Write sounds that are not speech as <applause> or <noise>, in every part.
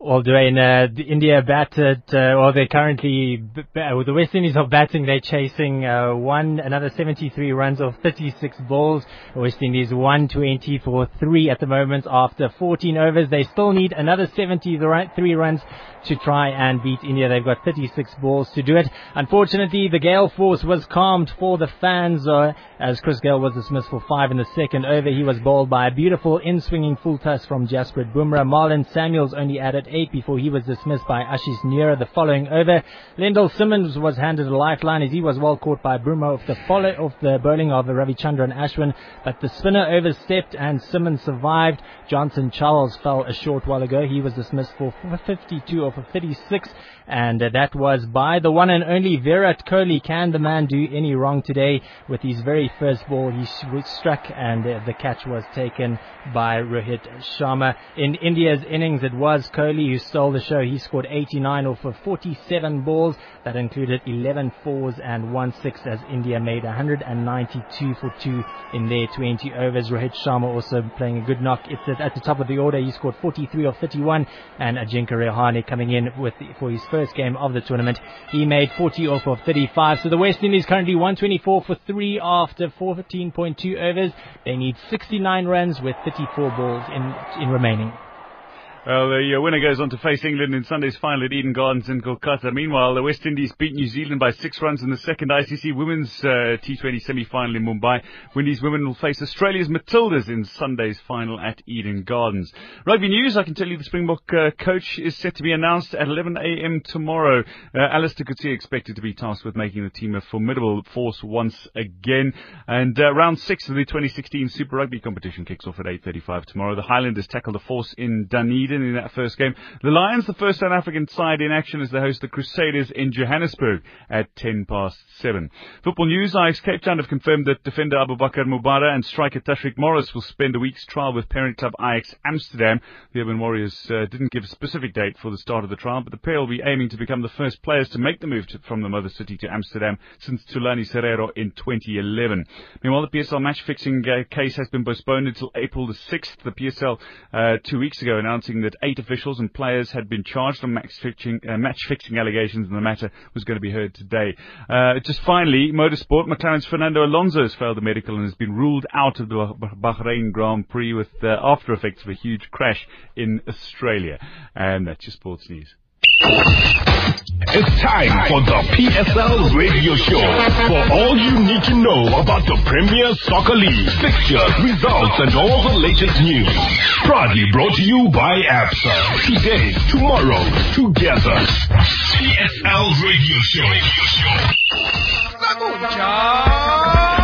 Dwayne, uh, India batted, uh, well, they're currently, uh, the West Indies are batting, they're chasing, uh, one, another 73 runs of 36 balls. West Indies 120 for three at the moment after 14 overs. They still need another 73 runs to try and beat India. They've got 36 balls to do it. Unfortunately, the Gale force was calmed for the fans, uh, as Chris Gayle was dismissed for five in the second over. He was bowled by a beautiful in-swinging full toss from Jasprit Bumrah. Marlon Samuels only added eight before he was dismissed by Ashish Nehra the following over. Lendl Simmons was handed a lifeline as he was well caught by Bumrah off the follow of the bowling of Ravichandran Ashwin, but the spinner overstepped and Simmons survived. Johnson Charles fell a short while ago. He was dismissed for 52 off of 36 and uh, that was by the one and only Virat Kohli. Can the man do any wrong today? With his very first ball, he struck and uh, the catch was taken by Rohit Sharma. In India's innings, it was Kohli who stole the show. He scored 89 off of 47 balls. That included 11 fours and one six as India made 192 for two in their 20 overs. Rohit Sharma also playing a good knock. It's at the top of the order. He scored 43 of 31 and Ajinkya Rahane coming in with for his first game of the tournament. He made 40 off of 35. So the West Indies currently 124 for 3 after 14.2 overs. They need 69 runs with 34 balls in, in remaining. Well, the uh, winner goes on to face England in Sunday's final at Eden Gardens in Kolkata. Meanwhile, the West Indies beat New Zealand by six runs in the second ICC Women's uh, T20 semi-final in Mumbai. Windies women will face Australia's Matildas in Sunday's final at Eden Gardens. Rugby news, I can tell you the Springbok uh, coach is set to be announced at 11am tomorrow. Uh, Allister Coetzee expected to be tasked with making the team a formidable force once again. And uh, round six of the 2016 Super Rugby competition kicks off at 8.35 tomorrow. The Highlanders tackle the force in Dunedin in that first game. The Lions, the first South African side in action as they host of the Crusaders in Johannesburg at 10 past 7. Football news, Ajax Cape Town have confirmed that defender Abubaker Mobara and striker Tashreeq Morris will spend a week's trial with parent club Ajax Amsterdam. The Urban Warriors uh, didn't give a specific date for the start of the trial, but the pair will be aiming to become the first players to make the move to, from the mother city to Amsterdam since Thulani Serero in 2011. Meanwhile, the PSL match fixing uh, case has been postponed until April the 6th. The PSL uh, two weeks ago announcing that eight officials and players had been charged on match fixing, uh, match fixing allegations, and the matter was going to be heard today. Uh, just finally, motorsport. McLaren's Fernando Alonso has failed the medical and has been ruled out of the Bahrain Grand Prix with the uh, after effects of a huge crash in Australia. And that's your sports news. It's time for the PSL radio show. For all you need to know about the Premier Soccer League, fixtures, results, and all the latest news. Proudly brought to you by ABSA. Today, tomorrow, together. PSL radio show. Radio show.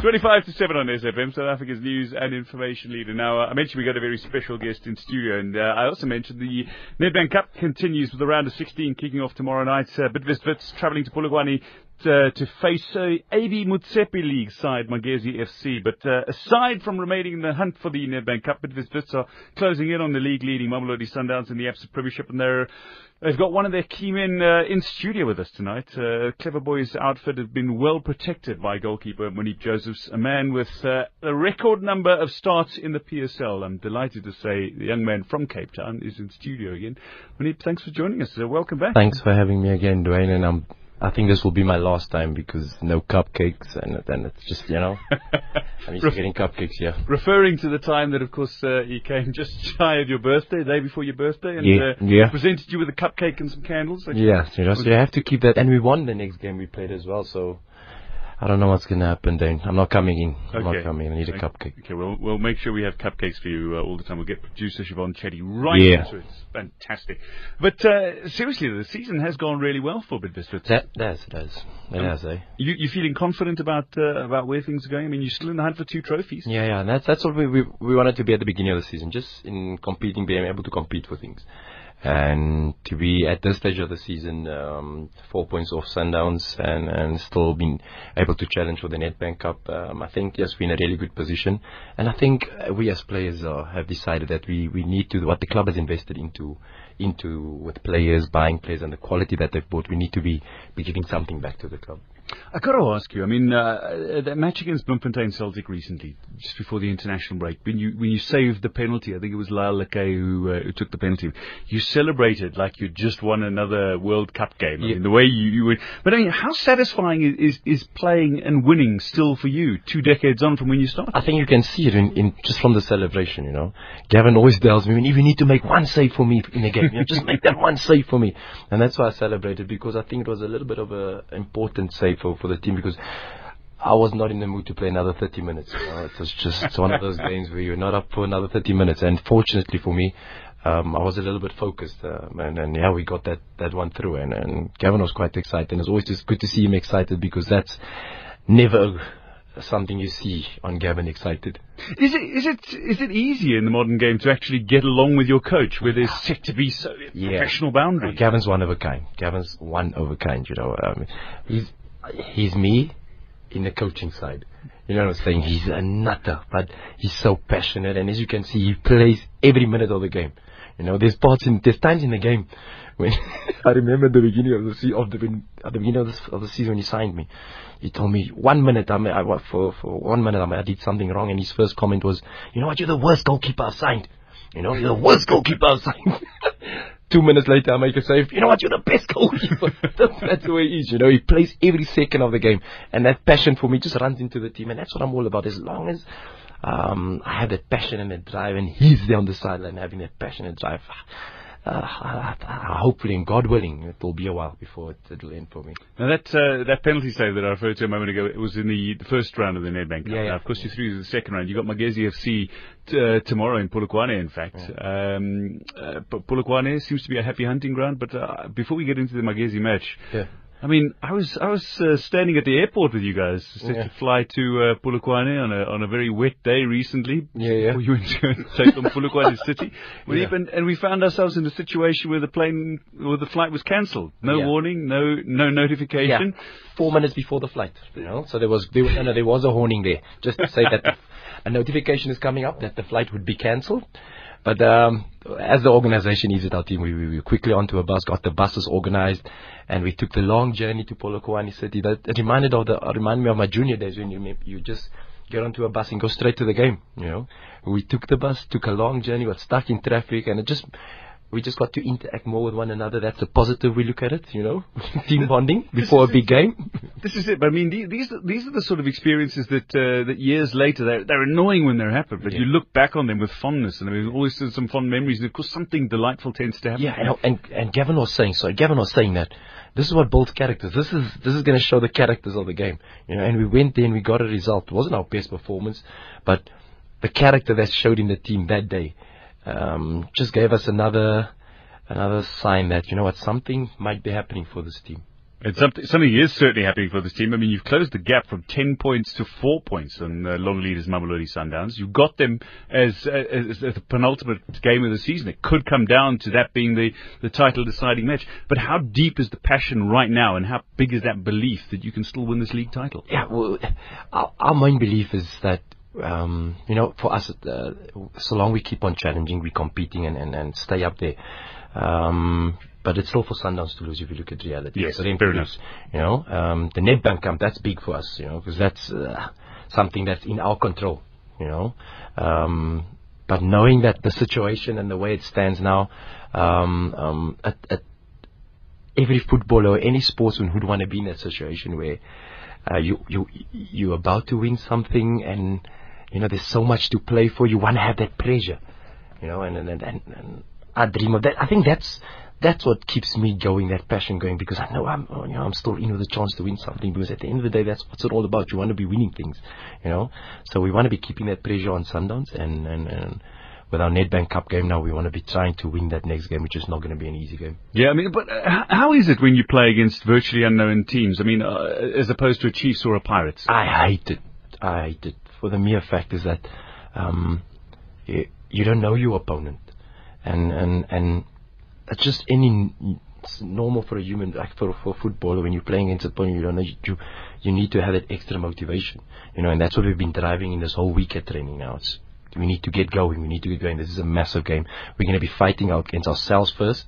25 to 7 on SFM, South Africa's news and information leader. Now, uh, I mentioned we got a very special guest in studio, and uh, I also mentioned the Nedbank Cup continues with the round of 16 kicking off tomorrow night. Uh, Bidvest Wits travelling to Polokwane uh, to face uh, AB Motsepe League side Magesi FC. But uh, aside from remaining in the hunt for the Nedbank Cup, Bidvest are closing in on the league leading Mamelodi Sundowns in the Absa Premiership, and they're They've got one of their key men uh, in studio with us tonight. Uh, Clever Boys outfit have been well protected by goalkeeper Moeneeb Josephs, a man with uh, a record number of starts in the PSL. I'm delighted to say the young man from Cape Town is in studio again. Moeneeb, thanks for joining us. welcome back. Thanks for having me again, Dwayne, and I'm I think this will be my last time because no cupcakes and then it's just you know <laughs> I'm used to getting cupcakes yeah. Referring to the time that of course uh, you came <laughs> just shy of your birthday, the day before your birthday, and yeah, uh, yeah. presented you with a cupcake and some candles. Yeah, you know, so you have to keep that, and we won the next game we played as well, so I don't know what's going to happen then. I'm not coming in. I'm okay. not coming. in. I need a cupcake. Okay, well, we'll make sure we have cupcakes for you uh, all the time. We'll get producer Siobhan Chetty right yeah. into it. It's fantastic. But uh, seriously, the season has gone really well for Bidvest. That does, it does. It um, has, eh? You, you feeling confident about uh, about where things are going? I mean, you're still in the hunt for two trophies. Yeah, yeah. And that's, that's what we, we, we wanted to be at the beginning of the season, just in competing, being able to compete for things and to be at this stage of the season, um, four points off Sundowns and, and still being able to challenge for the Nedbank Cup, um, I think yes, we're in a really good position. And I think we as players uh, have decided that we, we need to, what the club has invested into, into with players, buying players and the quality that they've bought, we need to be, be giving something back to the club. I got to ask you. I mean, uh, that match against Bloemfontein Celtic recently, just before the international break, when you when you saved the penalty, I think it was Lyle Lakay who, uh, who took the penalty. You celebrated like you just won another World Cup game. I Yeah. mean, the way you, you would. But I mean, how satisfying is, is is playing and winning still for you, two decades on from when you started? I think you can see it in, in just from the celebration, you know. Gavin always tells me, "If you need to make one save for me in a game. You know, just make that one save for me. And that's why I celebrated because I think it was a little bit of a important save for, for the team because I was not in the mood to play another 30 minutes. You know. It was just it's <laughs> one of those games where you're not up for another 30 minutes. And fortunately for me, um, I was a little bit focused, uh, and, and yeah, we got that, that one through. And, and Gavin was quite excited. And it's always just good to see him excited because that's never something you see on Gavin excited. Is it is it is it easier in the modern game to actually get along with your coach, where there's set to be so Yeah. professional boundaries? Gavin's one of a kind. Gavin's one of a kind. You know, um, he's he's me in the coaching side. You know what I'm saying? He's a nutter, but he's so passionate, and as you can see, he plays every minute of the game. You know, there's parts in there's times in the game when <laughs> I remember the beginning of the se- of the at the beginning of the, of the season when he signed me. He told me one minute I, ma- I for for one minute I, I did something wrong, and his first comment was, "You know what? You're the worst goalkeeper I've signed. You know, you're the worst goalkeeper I've signed." <laughs> Two minutes later, I make a save. You know what? You're the best goalkeeper. <laughs> that's, that's the way he is. You know, he plays every second of the game, and that passion for me just runs into the team, and that's what I'm all about. As long as um, I have that passion and that drive, and he's there on the sideline having that passion and drive. Uh, hopefully, and God willing, it will be a while before it, it'll end for me. Now that uh, that penalty save that I referred to a moment ago, it was in the, the first round of the Nedbank Cup. Yeah, yeah. Of course, you're through to the second round. You've got Magesi FC t- uh, tomorrow in Polokwane. In fact, um, uh, but Polokwane seems to be a happy hunting ground. But uh, before we get into the Magesi match, Yeah. I mean, I was I was uh, standing at the airport with you guys, set Yeah. to fly to uh, Polokwane on a on a very wet day recently. Yeah, yeah. Before you went to take on Polokwane <laughs> City, we Yeah. even and we found ourselves in a situation where the plane or the flight was cancelled. No Yeah. warning, no no notification. Yeah. Four minutes before the flight, you know. So there was there, was- no, no, there was a warning there, just to say that <laughs> a notification is coming up that the flight would be cancelled. But um, as the organisation is at our team, we, we were quickly onto a bus, got the buses organised, and we took the long journey to Polokwane City. That it reminded of the reminded me of my junior days when you you just get onto a bus and go straight to the game. You know, we took the bus, took a long journey, got stuck in traffic, and it just we just got to interact more with one another. That's a positive we look at it. You know, <laughs> team bonding before a big game. This is it. But I mean, these are- these are the sort of experiences that uh, that years later they're they're annoying when they're happened, but Yeah. you look back on them with fondness, and I mean, always some fond memories, and of course something delightful tends to happen. Yeah, and, and and Gavin was saying so. Gavin was saying that this is what builds characters. This is this is going to show the characters of the game. You know, and we went there and we got a result. It wasn't our best performance, but the character that showed in the team that day um, just gave us another another sign that you know what something might be happening for this team. It's something, something is certainly happening for this team. I mean, you've closed the gap from 10 points to 4 points on uh, long leaders Mamelodi Sundowns. You've got them as, as, as the penultimate game of the season. It could come down to that being the, the title deciding match. But how deep is the passion right now and how big is that belief that you can still win this league title? Yeah, well, our, our main belief is that, um, you know, for us, uh, so long we keep on challenging, we competing and, and, and stay up there. Um, but it's still for Sundowns to lose if you look at reality. Yes, to fair lose, You know, um, the Nedbank Cup, that's big for us, you know, because that's uh, something that's in our control, you know. Um, but knowing that the situation and the way it stands now, um, um, at, at every footballer or any sportsman who'd want to be in that situation where uh, you you you're about to win something and you know there's so much to play for. You want to have that pleasure, you know, and and, and, and, I dream of that. I think that's that's what keeps me going, that passion going, because I know I'm oh, you know I'm still in with a chance to win something. Because at the end of the day, that's what's it all about. You want to be winning things, you know. So we want to be keeping that pressure on Sundowns and and. and with our Nedbank Cup game now, we want to be trying to win that next game, which is not going to be an easy game. Yeah, I mean, but uh, how is it when you play against virtually unknown teams? I mean, uh, as opposed to a Chiefs or a Pirates? I hate it. I hate it for the mere fact is that um, you, you don't know your opponent, and and and it's just any it's normal for a human like for for a footballer when you're playing against a opponent you don't know you you need to have that extra motivation, you know, and that's what we've been driving in this whole week at training now. It's we need to get going. We need to get going. This is a massive game. We're going to be fighting out against ourselves first,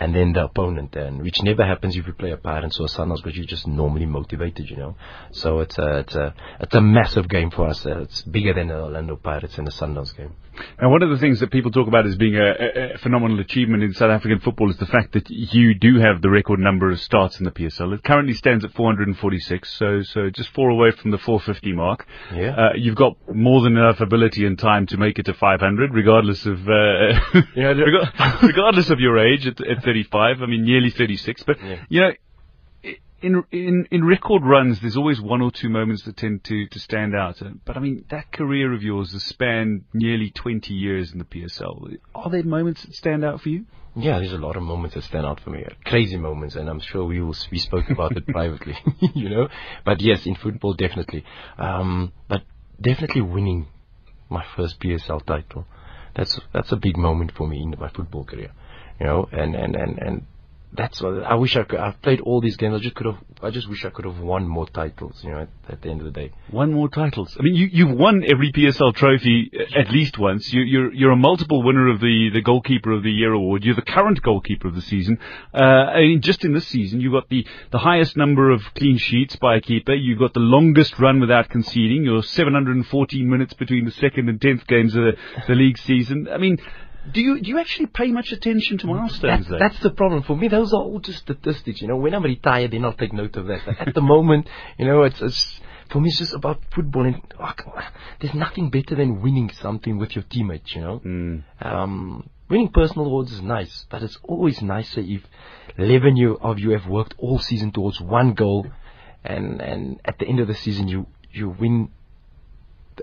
and then the opponent, and which never happens if you play a Pirates or a Sundowns because you're just normally motivated, you know. So it's a it's a it's a massive game for us. It's bigger than the Orlando Pirates and the Sundowns game. And one of the things that people talk about as being a, a, phenomenal achievement in South African football is the fact that you do have the record number of starts in the PSL. It currently stands at 446, so so just four away from the 450 mark. Yeah. Uh, you've got more than enough ability and time to make it to 500, regardless of uh, Yeah, <laughs> <laughs> regardless of your age at, at 35. I mean, nearly 36. But Yeah. you know, in in in record runs, there's always one or two moments that tend to to stand out. Uh, But I mean, that career of yours has spanned nearly 20 years in the PSL. Are there moments that stand out for you? Yeah, there's a lot of moments that stand out for me, uh, crazy moments, and I'm sure we will, we spoke about it <laughs> privately, <laughs> you know. But yes, in football, definitely. Um, but definitely winning my first PSL title, that's that's a big moment for me in my football career, you know. And and and and that's what I wish I could. I've played all these games. I just could have. I just wish I could have won more titles, you know. At, at the end of the day. One more titles. I mean, you, you've won every PSL trophy at least once. You, you're, you're a multiple winner of the, the Goalkeeper of the Year award. You're the current goalkeeper of the season. Uh, I mean, just in this season, you've got the, the highest number of clean sheets by a keeper. You've got the longest run without conceding. You're 714 minutes between the second and tenth games of the, the league season. I mean, do you, do you actually pay much attention to milestones That's, though? that's the problem for me. Those are all just statistics. You know, when I'm retired, then I'll take note of that. But at the moment, you know, it's, it's for me, it's just about football. And oh, there's nothing better than winning something with your teammates. You know, Mm. um, winning personal awards is nice, but it's always nicer if 11 you, of you have worked all season towards one goal, and and at the end of the season you you win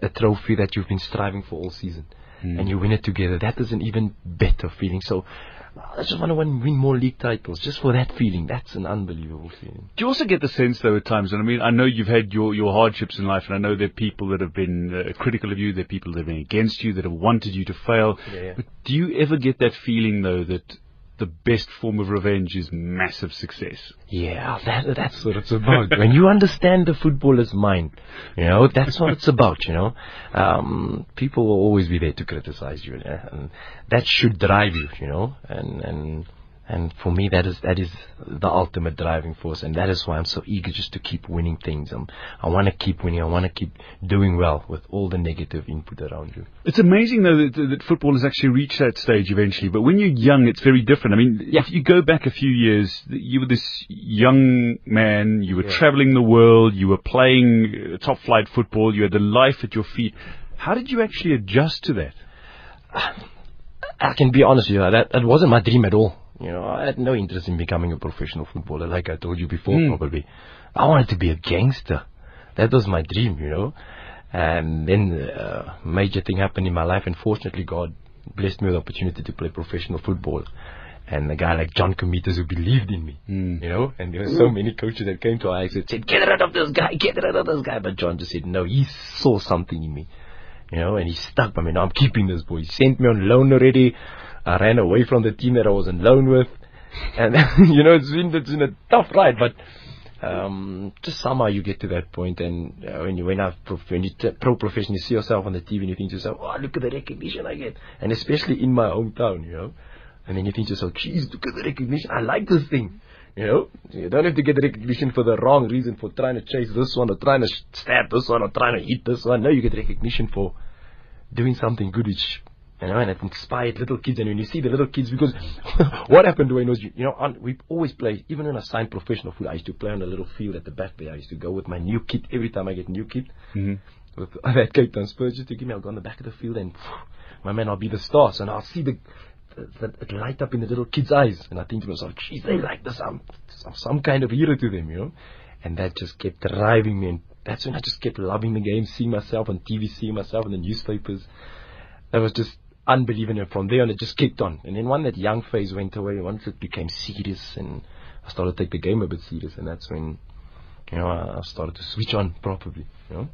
a trophy that you've been striving for all season, and you win it together. That is an even better feeling. So. I just want to win win more league titles just for that feeling. That's an unbelievable feeling. Do you also get the sense, though, at times, and I mean, I know you've had your, your hardships in life, and I know there are people that have been uh, critical of you, there are people that have been against you, that have wanted you to fail. Yeah, yeah. But do you ever get that feeling, though, that the best form of revenge is massive success? Yeah, that, that's what it's about. when you understand the footballer's mind, you know, that's what it's about, you know. Um, people will always be there to criticize you, yeah, and that should drive you, you know, and, and, and for me that is, that is the ultimate driving force, and that is why I'm so eager just to keep winning things. Um, I want to keep winning, I want to keep doing well with all the negative input around you. It's amazing, though, that, that football has actually reached that stage eventually. But when you're young, it's very different. I mean, if you go back a few years, you were this young man, you were Yeah. traveling the world, you were playing uh, top flight football, you had the life at your feet. How did you actually adjust to that? <sighs> I can be honest with you, that, that wasn't my dream at all. You know, I had no interest in becoming a professional footballer, like I told you before, Mm. probably. I wanted to be a gangster. That was my dream, you know. And then uh, major thing happened in my life, and fortunately, God blessed me with the opportunity to play professional football. And a guy like John Comitis who believed in me, Mm. you know. And there were so many coaches that came to Ajax and said, "Get rid of this guy, get rid of this guy." But John just said, "No, he saw something in me." you know, and he stuck by me. Now I'm keeping this boy. He sent me on loan already. I ran away from the team that I was on loan with, and <laughs> you know, it's been it's been a tough ride, but um, just somehow you get to that point, and uh, when you when when you t- pro profession, you see yourself on the TV, and you think to yourself, "Oh, look at the recognition I get," and especially in my hometown, you know, and then you think to yourself, "Geez, look at the recognition. I like this thing." You know, you don't have to get the recognition for the wrong reason for trying to chase this one or trying to stab this one or trying to hit this one. No, you get recognition for doing something good, which you know, and it inspired little kids. And when you see the little kids, because <laughs> what happened when was you, you know, on, we always play. Even when I signed professional football, I used to play on a little field at the back there. I used to go with my new kit every time I get new kit. Mm-hmm. With <laughs> that Cape Town Spurs just to give me, I'll go on the back of the field and <sighs> my man, I'll be the stars, and I'll see the. the it light up in the little kids' eyes, and I think to myself, "Geez, they like this. I'm, I'm some kind of hero to them, you know." And that just kept driving me, and that's when I just kept loving the game, seeing myself on TV, seeing myself in the newspapers. That was just unbelievable. From there on, it just kicked on. And then when that young phase went away, once it became serious, and I started to take the game a bit serious, and that's when, you know, I started to switch on properly. You know.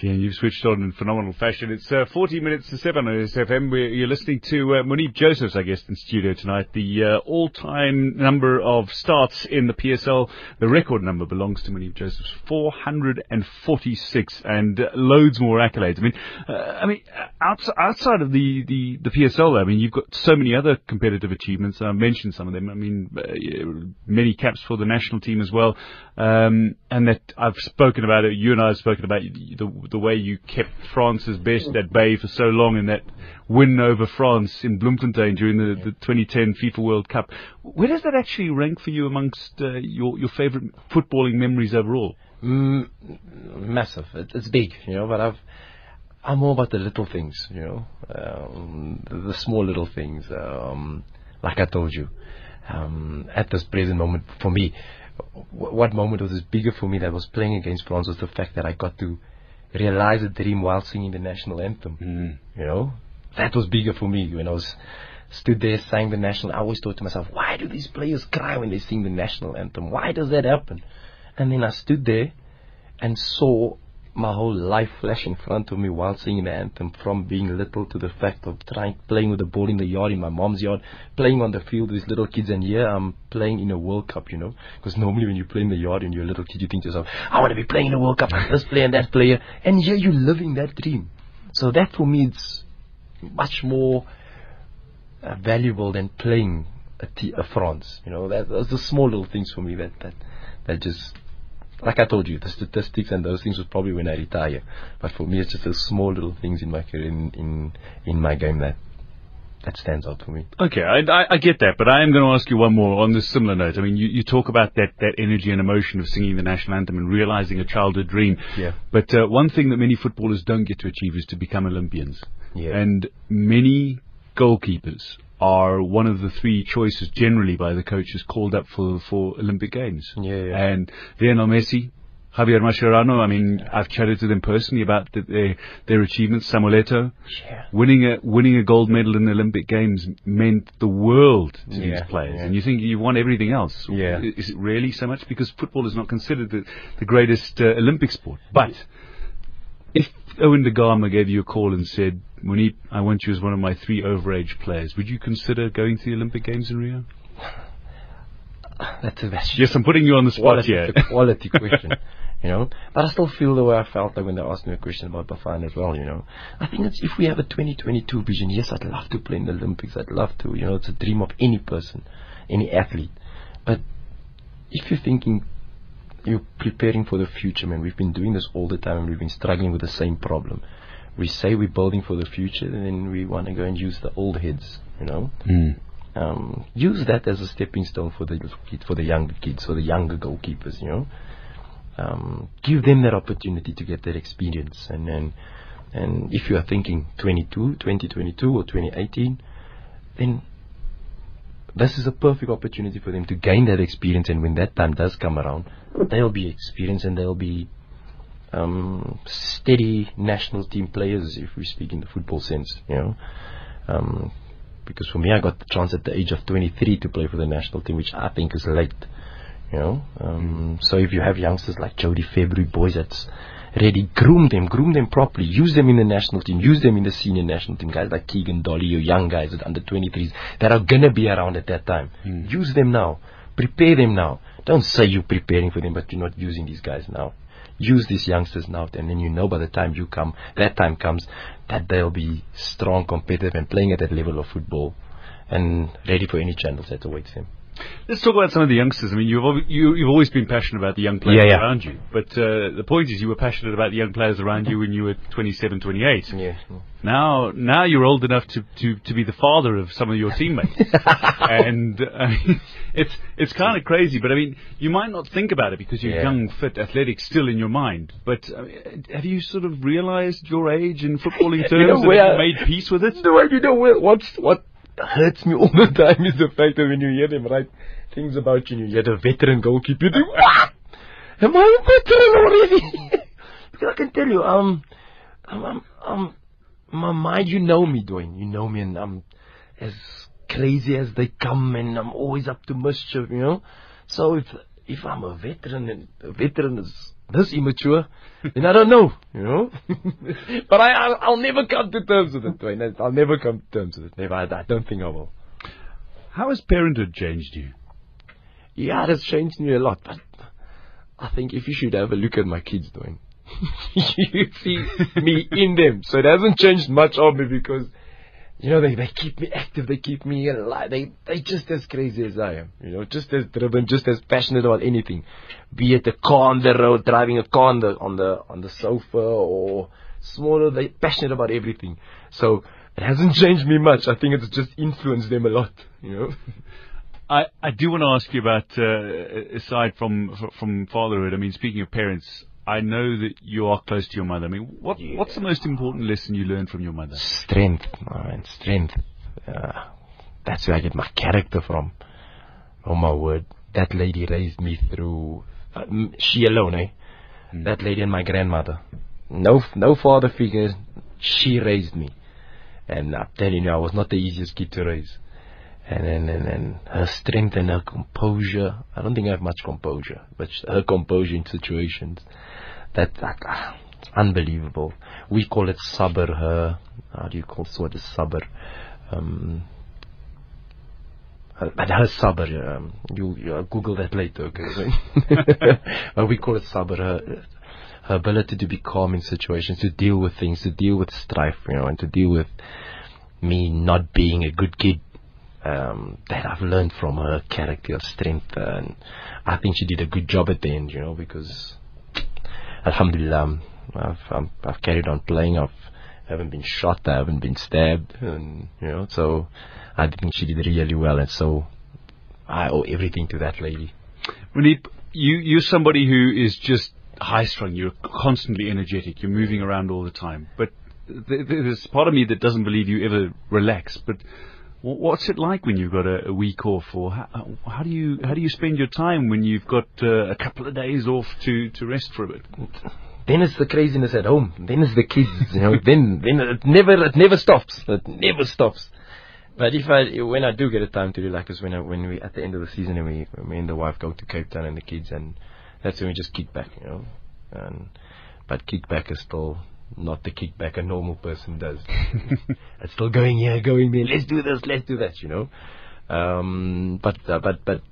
Yeah, you've switched on in phenomenal fashion. It's uh, 40 minutes to 7 on SFM. We're, you're listening to uh, Moeneeb Josephs, I guess, in studio tonight. The uh, all-time number of starts in the PSL, the record number belongs to Moeneeb Josephs, 446, and uh, loads more accolades. I mean, uh, I mean, outside, outside of the, the, the PSL, I mean, you've got so many other competitive achievements. I mentioned some of them. I mean, uh, many caps for the national team as well. Um, and that I've spoken about it. You and I have spoken about the the way you kept France's best at bay for so long in that win over France in Bloemfontein during the, the 2010 FIFA World Cup. Where does that actually rank for you amongst uh, your your favourite footballing memories overall? Mm, massive. It, it's big, you know. But I've I'm more about the little things, you know, um, the, the small little things. Um, like I told you, um, at this present moment, for me, what moment was bigger for me that was playing against France was the fact that I got to realize a dream while singing the national anthem. Mm. You know, that was bigger for me when I was stood there sang the national. I always thought to myself, why do these players cry when they sing the national anthem? Why does that happen? And then I stood there and saw my whole life flash in front of me while singing the anthem from being little to the fact of trying playing with the ball in the yard in my mom's yard playing on the field with little kids. And here I'm playing in a World Cup you know because normally when you play in the yard and you're a little kid you think to yourself I want to be playing in a World Cup <laughs> this player and that player. And here you're living that dream. So that for me it's much more uh, valuable than playing a, t- a France you know. That, that's the small little things for me that that that just like I told you, the statistics and those things was probably when I retire. But for me, it's just those small little things in my career, in in, in my game that that stands out for me. Okay, I, I, I, get that, but I am going to ask you one more on this similar note. I mean, you, you talk about that, that energy and emotion of singing the national anthem and realizing a childhood dream. Yeah. But uh, one thing that many footballers don't get to achieve is to become Olympians. Yeah. And many goalkeepers are one of the three choices generally by the coaches called up for for Olympic Games. Yeah, yeah. And Lionel Messi, Javier Mascherano. I mean, I've chatted to them personally about the, their their achievements. Samuel Eto'o, Yeah. winning a winning a gold medal in the Olympic Games meant the world to Yeah, these players. yeah. And you think you want everything else? Yeah. Is it really so much? Because football is not considered the, the greatest uh, Olympic sport. But if Owen da Gama gave you a call and said, Moeneeb, I want you as one of my three overage players, would you consider going to the Olympic Games in Rio? That's a that's Yes, I'm putting you on the spot quality, here. it's a quality question, <laughs> you know. But I still feel the way I felt like when they asked me a question about Bafana as well, you know. I think it's, if we have a 2022 vision, yes, I'd love to play in the Olympics. I'd love to, you know. It's a dream of any person, any athlete. But if you're thinking you're preparing for the future, man, we've been doing this all the time and we've been struggling with the same problem. We say we're building for the future, and then we want to go and use the old heads, you know Mm. um, use that as a stepping stone for the kid, for the younger kids, for the younger goalkeepers. You know, um, give them that opportunity to get that experience. And then, and if you are thinking 22, 2022 or 2018, then this is a perfect opportunity for them to gain that experience. And when that time does come around, they'll be experienced and they'll be um, steady national team players, if we speak in the football sense. You know. Um, because for me, I got the chance at the age of 23 to play for the national team, which I think is late. You know, um, so if you have youngsters like Jody February, boys that's ready, groom them, groom them properly, use them in the national team, use them in the senior national team. Guys like Keegan Dolly, your young guys at under 23s that are gonna be around at that time. Use them now, prepare them now. Don't say you're preparing for them, but you're not using these guys now. Use these youngsters now, and then you know by the time you come, that time comes, that they'll be strong, competitive, and playing at that level of football, and ready for any channels that awaits them. Let's talk about some of the youngsters. I mean, you've al- you, you've always been passionate about the young players Yeah, yeah. around you, but uh, the point is, you were passionate about the young players around you when you were 27, 28. Yeah. Now, now you're old enough to, to, to be the father of some of your teammates, <laughs> and <laughs> uh, it's it's kind of crazy. But I mean, you might not think about it because you're Yeah. young, fit, athletic, still in your mind. But I mean, have you sort of realised your age in footballing <laughs> terms? You know, and have you made peace with it? Way you know what what's, what hurts me all the time is the fact that when you hear them write things about you, you hear the veteran goalkeeper, you think, what? Am I a veteran already? <laughs> because I can tell you, um, I'm, I'm, I'm, my mind, you know me, Dwayne. You know me, and I'm as crazy as they come, and I'm always up to mischief, you know. So if if I'm a veteran, and a veteran is this immature, then I don't know, you know. <laughs> but I, I'll, I'll never come to terms with it, Dwayne. I'll never come to terms with it. Never. I, I don't think I will. How has parenthood changed you? Yeah, it has changed me a lot, but I think if you should have a look at my kids, Dwayne, <laughs> you see me in them. So it hasn't changed much of me because you know, they, they keep me active, they keep me alive, they, they just as crazy as I am, you know, just as driven, just as passionate about anything. Be it a car on the road, driving a car on the, on the, on the sofa or smaller, they passionate about everything. So it hasn't changed me much. I think it's just influenced them a lot, you know. <laughs> I, I do want to ask you about, uh, aside from, from fatherhood, I mean, speaking of parents, I know that you are close to your mother. I mean, what Yeah. what's the most important lesson you learned from your mother? Strength, man, strength. Uh, that's where I get my character from. Oh my word, that lady raised me through. Uh, she alone, eh? That lady and my grandmother. No, no father figure. She raised me, and I'm telling you, I was not the easiest kid to raise. And and, and, and her strength and her composure. I don't think I have much composure, but her composure in situations that, ah, it's unbelievable. We call it sabr. Her, how do you call what is sabr? Um, but her sabr, um, you, you uh, Google that later, okay? <laughs> but we call it sabr. Her, her ability to be calm in situations, to deal with things, to deal with strife, you know, and to deal with me not being a good kid. Um, that I've learned from her character, strength, and I think she did a good job at the end, you know, because Alhamdulillah, I've, I'm, I've carried on playing. I've haven't been shot. I haven't been stabbed, and you know, so I think she did really well, and so I owe everything to that lady. Moeneeb, you you're somebody who is just high strung. You're constantly energetic. You're moving around all the time. But th- th- there's part of me that doesn't believe you ever relax. But what's it like when you've got a, a week off, or how, how do you how do you spend your time when you've got uh, a couple of days off to to rest for a bit? Then it's the craziness at home. Then it's the kids. You know. <laughs> then then it never it never stops. It never stops. But if I when I do get a time to relax is when I, when we at the end of the season and we me and the wife go to Cape Town and the kids and that's when we just kick back, you know. And but kick back is still not the kickback a normal person does. <laughs> it's still going here, going there. Let's do this, let's do that, you know. Um, but uh, but but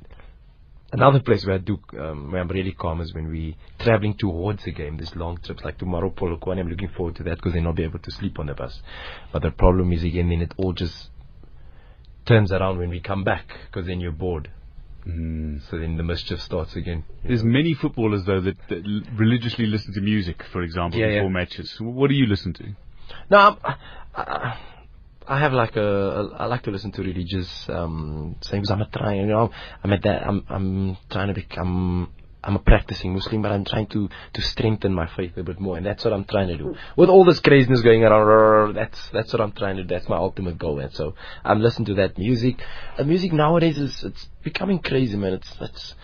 Another place where I do, um, where I'm really calm is when we traveling towards the game. These long trips, like tomorrow Polokwane. I'm looking forward to that because then I'll be able to sleep on the bus. But the problem is again, then it all just turns around when we come back because then you're bored. Mm. So then the mischief starts again. There's know. many footballers though that, that religiously listen to music, for example, Yeah, before yeah. matches. What do you listen to? No, I, I, I have like a, I like to listen to religious um, things. I'm a trying, you know, I'm at that. I'm, I'm trying to become. I'm a practicing Muslim, but I'm trying to to strengthen my faith a bit more, and that's what I'm trying to do. With all this craziness going around, that's that's what I'm trying to. do. That's my ultimate goal, and so I'm listening to that music. Uh, music nowadays is it's becoming crazy, man. It's it's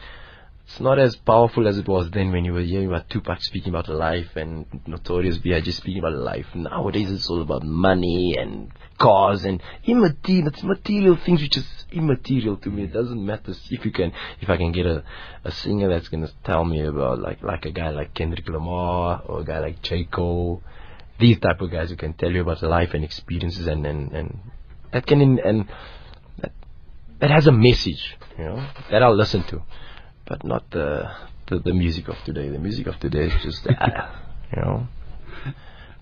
it's not as powerful as it was then when you were hearing about Tupac speaking about life and Notorious B.I.G. speaking about life. Nowadays it's all about money and cars and immaterial, material things which is immaterial to me. It doesn't matter if you can, if I can get a, a singer that's gonna tell me about like, like a guy like Kendrick Lamar or a guy like J. Cole. These type of guys who can tell you about life and experiences and, and, and that can, and that, that has a message, you know, that I'll listen to but not the, the the music of today. The music of today is just, uh, <laughs> you know,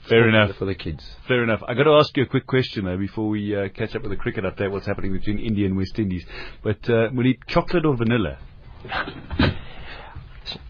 Fair enough. for the kids. Fair enough. I've got to ask you a quick question though before we uh, catch up with the cricket update. What's happening between India and West Indies? But uh, we need chocolate or vanilla.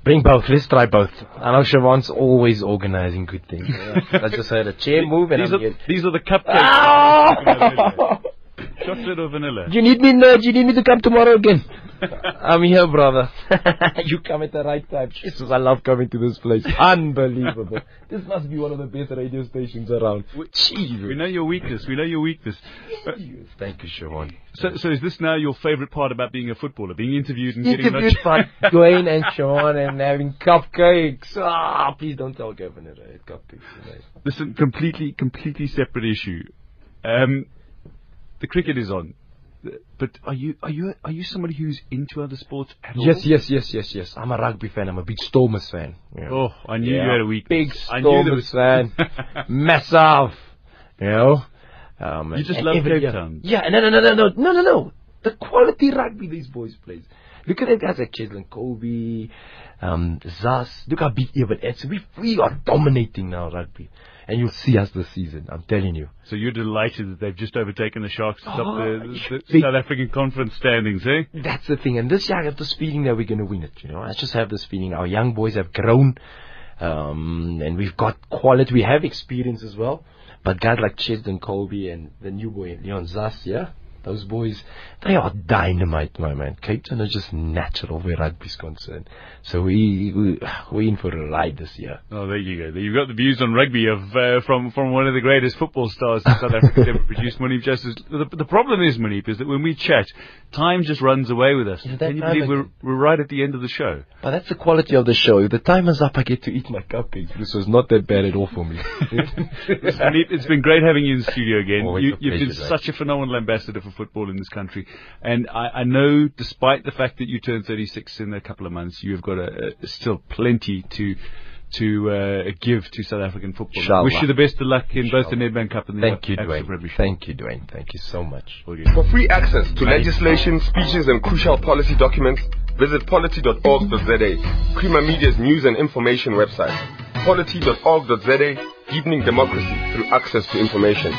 Bring both. Let's try both. I know Siobhan's always organizing good things. <laughs> I just heard a chair move and These I'm are, getting. these are the cupcakes. <laughs> Chocolate or vanilla? Do you need me? No, do you need me to come tomorrow again? <laughs> I'm here, brother. <laughs> you come at the right time. Jesus, I love coming to this place. Unbelievable. <laughs> this must be one of the best radio stations around. Jesus. We know your weakness. We know your weakness. But, Thank you, Siobhan. so, so is this now your favourite part about being a footballer? Being interviewed and getting interviewed much... by Dwayne and Sean and having cupcakes. Ah, please don't tell Governor I had cupcakes today. Listen, completely, completely separate issue. Um, the cricket is on. but are you are you are you somebody who's into other sports at all? Yes, yes, yes, yes, yes. I'm a rugby fan. I'm a big Stormers fan. Yeah. Oh, I knew you Yeah. had a week. Big I knew Stormers fan. <laughs> Massive. You know? Um, You just love every Cape year- Town. Yeah, no, no, no, no, no, no, no, no. The quality rugby these boys play. Look at the guys like Cheslin Kolbe, um, Zas. Look how big Evan Edson. We, we are dominating now rugby. And you'll see us this season. I'm telling you. So you're delighted that they've just overtaken the Sharks to top Oh, the, the, South African conference standings, eh? That's the thing. And this year I have this feeling that we're going to win it. You know, I just have this feeling. Our young boys have grown, um, and we've got quality. We have experience as well. But guys like Cheslin Kolbe and the new boy Leolin Zas, yeah, those boys, they are dynamite, my man. Cape Town is just natural where rugby's concerned. So we, we we're in for a ride this year. Oh, there you go. You've got the views on rugby of uh, from from one of the greatest football stars that South Africa's ever produced, Moeneeb Josephs. The, the problem is, Moeneeb, is that when we chat, time just runs away with us. Can you believe we're, we're right at the end of the show? But that's the quality of the show. If the time is up, I get to eat my cupcakes. This was not that bad at all for me. <laughs> It's been great having you in the studio again. You, you've been such a phenomenal ambassador for football in this country, and I, I know, despite the fact that you turned 36 in a couple of months, you have got a, a, still plenty to. To uh, give to South African football. Inshallah. Wish you the best of luck in both the Nedbank Cup and the Thank you, Africa Dwayne. Thank you, Dwayne. Thank you so much. All. For free access to legislation, speeches, and crucial policy documents, visit polity.org.za, Prima Media's news and information website. Polity.org.za, deepening democracy through access to information.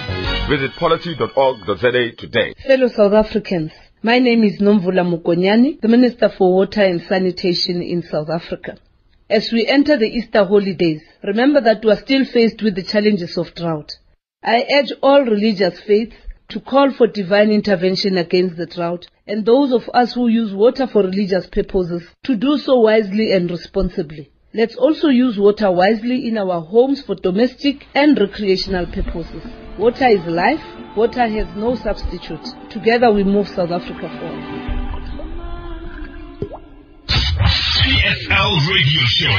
Visit polity.org.za today. Fellow South Africans, my name is Nomvula Mokonyane, the Minister for Water and Sanitation in South Africa. As we enter the Easter holidays, remember that we are still faced with the challenges of drought. I urge all religious faiths to call for divine intervention against the drought and those of us who use water for religious purposes to do so wisely and responsibly. Let's also use water wisely in our homes for domestic and recreational purposes. Water is life. Water has no substitute. Together we move South Africa forward. PSL Radio Show.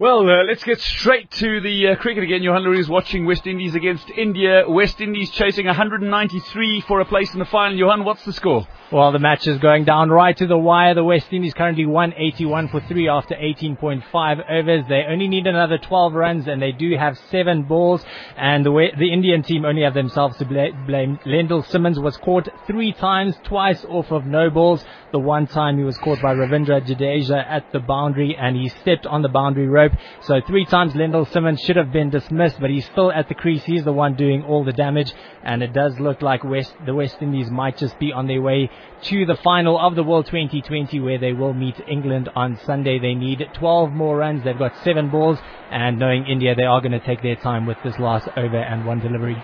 Well, uh, let's get straight to the uh, cricket again. Johan Larue is watching West Indies against India. West Indies chasing 193 for a place in the final. Johan, what's the score? Well, the match is going down right to the wire. The West Indies currently 181 for 3 after 18.5 overs. They only need another 12 runs and they do have 7 balls. And the, way, the Indian team only have themselves to bla- blame. Lendl Simmons was caught 3 times, twice off of no balls. The one time he was caught by Ravindra Jadeja at the boundary and he stepped on the boundary rope. So three times Lendl Simmons should have been dismissed, but he's still at the crease. He's the one doing all the damage. And it does look like West, the West Indies might just be on their way to the final of the World 2020 where they will meet England on Sunday. They need 12 more runs. They've got seven balls and knowing India, they are going to take their time with this last over and one delivery.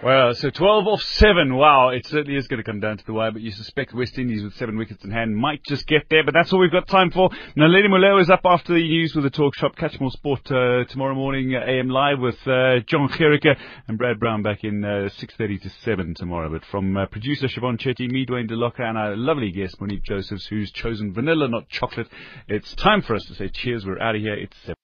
Well, so 12 off 7. Wow, it certainly is going to come down to the wire, but you suspect West Indies with 7 wickets in hand might just get there, but that's all we've got time for. Naledi Muleo is up after the news with the talk shop. Catch more sport uh, tomorrow morning, uh, AM Live with uh, John Jerica and Brad Brown back in uh, 6.30 to 7 tomorrow. But from uh, producer Siobhan Chetty, me, Dwayne DeLocca, and our lovely guest, Moeneeb Josephs, who's chosen vanilla, not chocolate, it's time for us to say cheers. We're out of here. It's 7.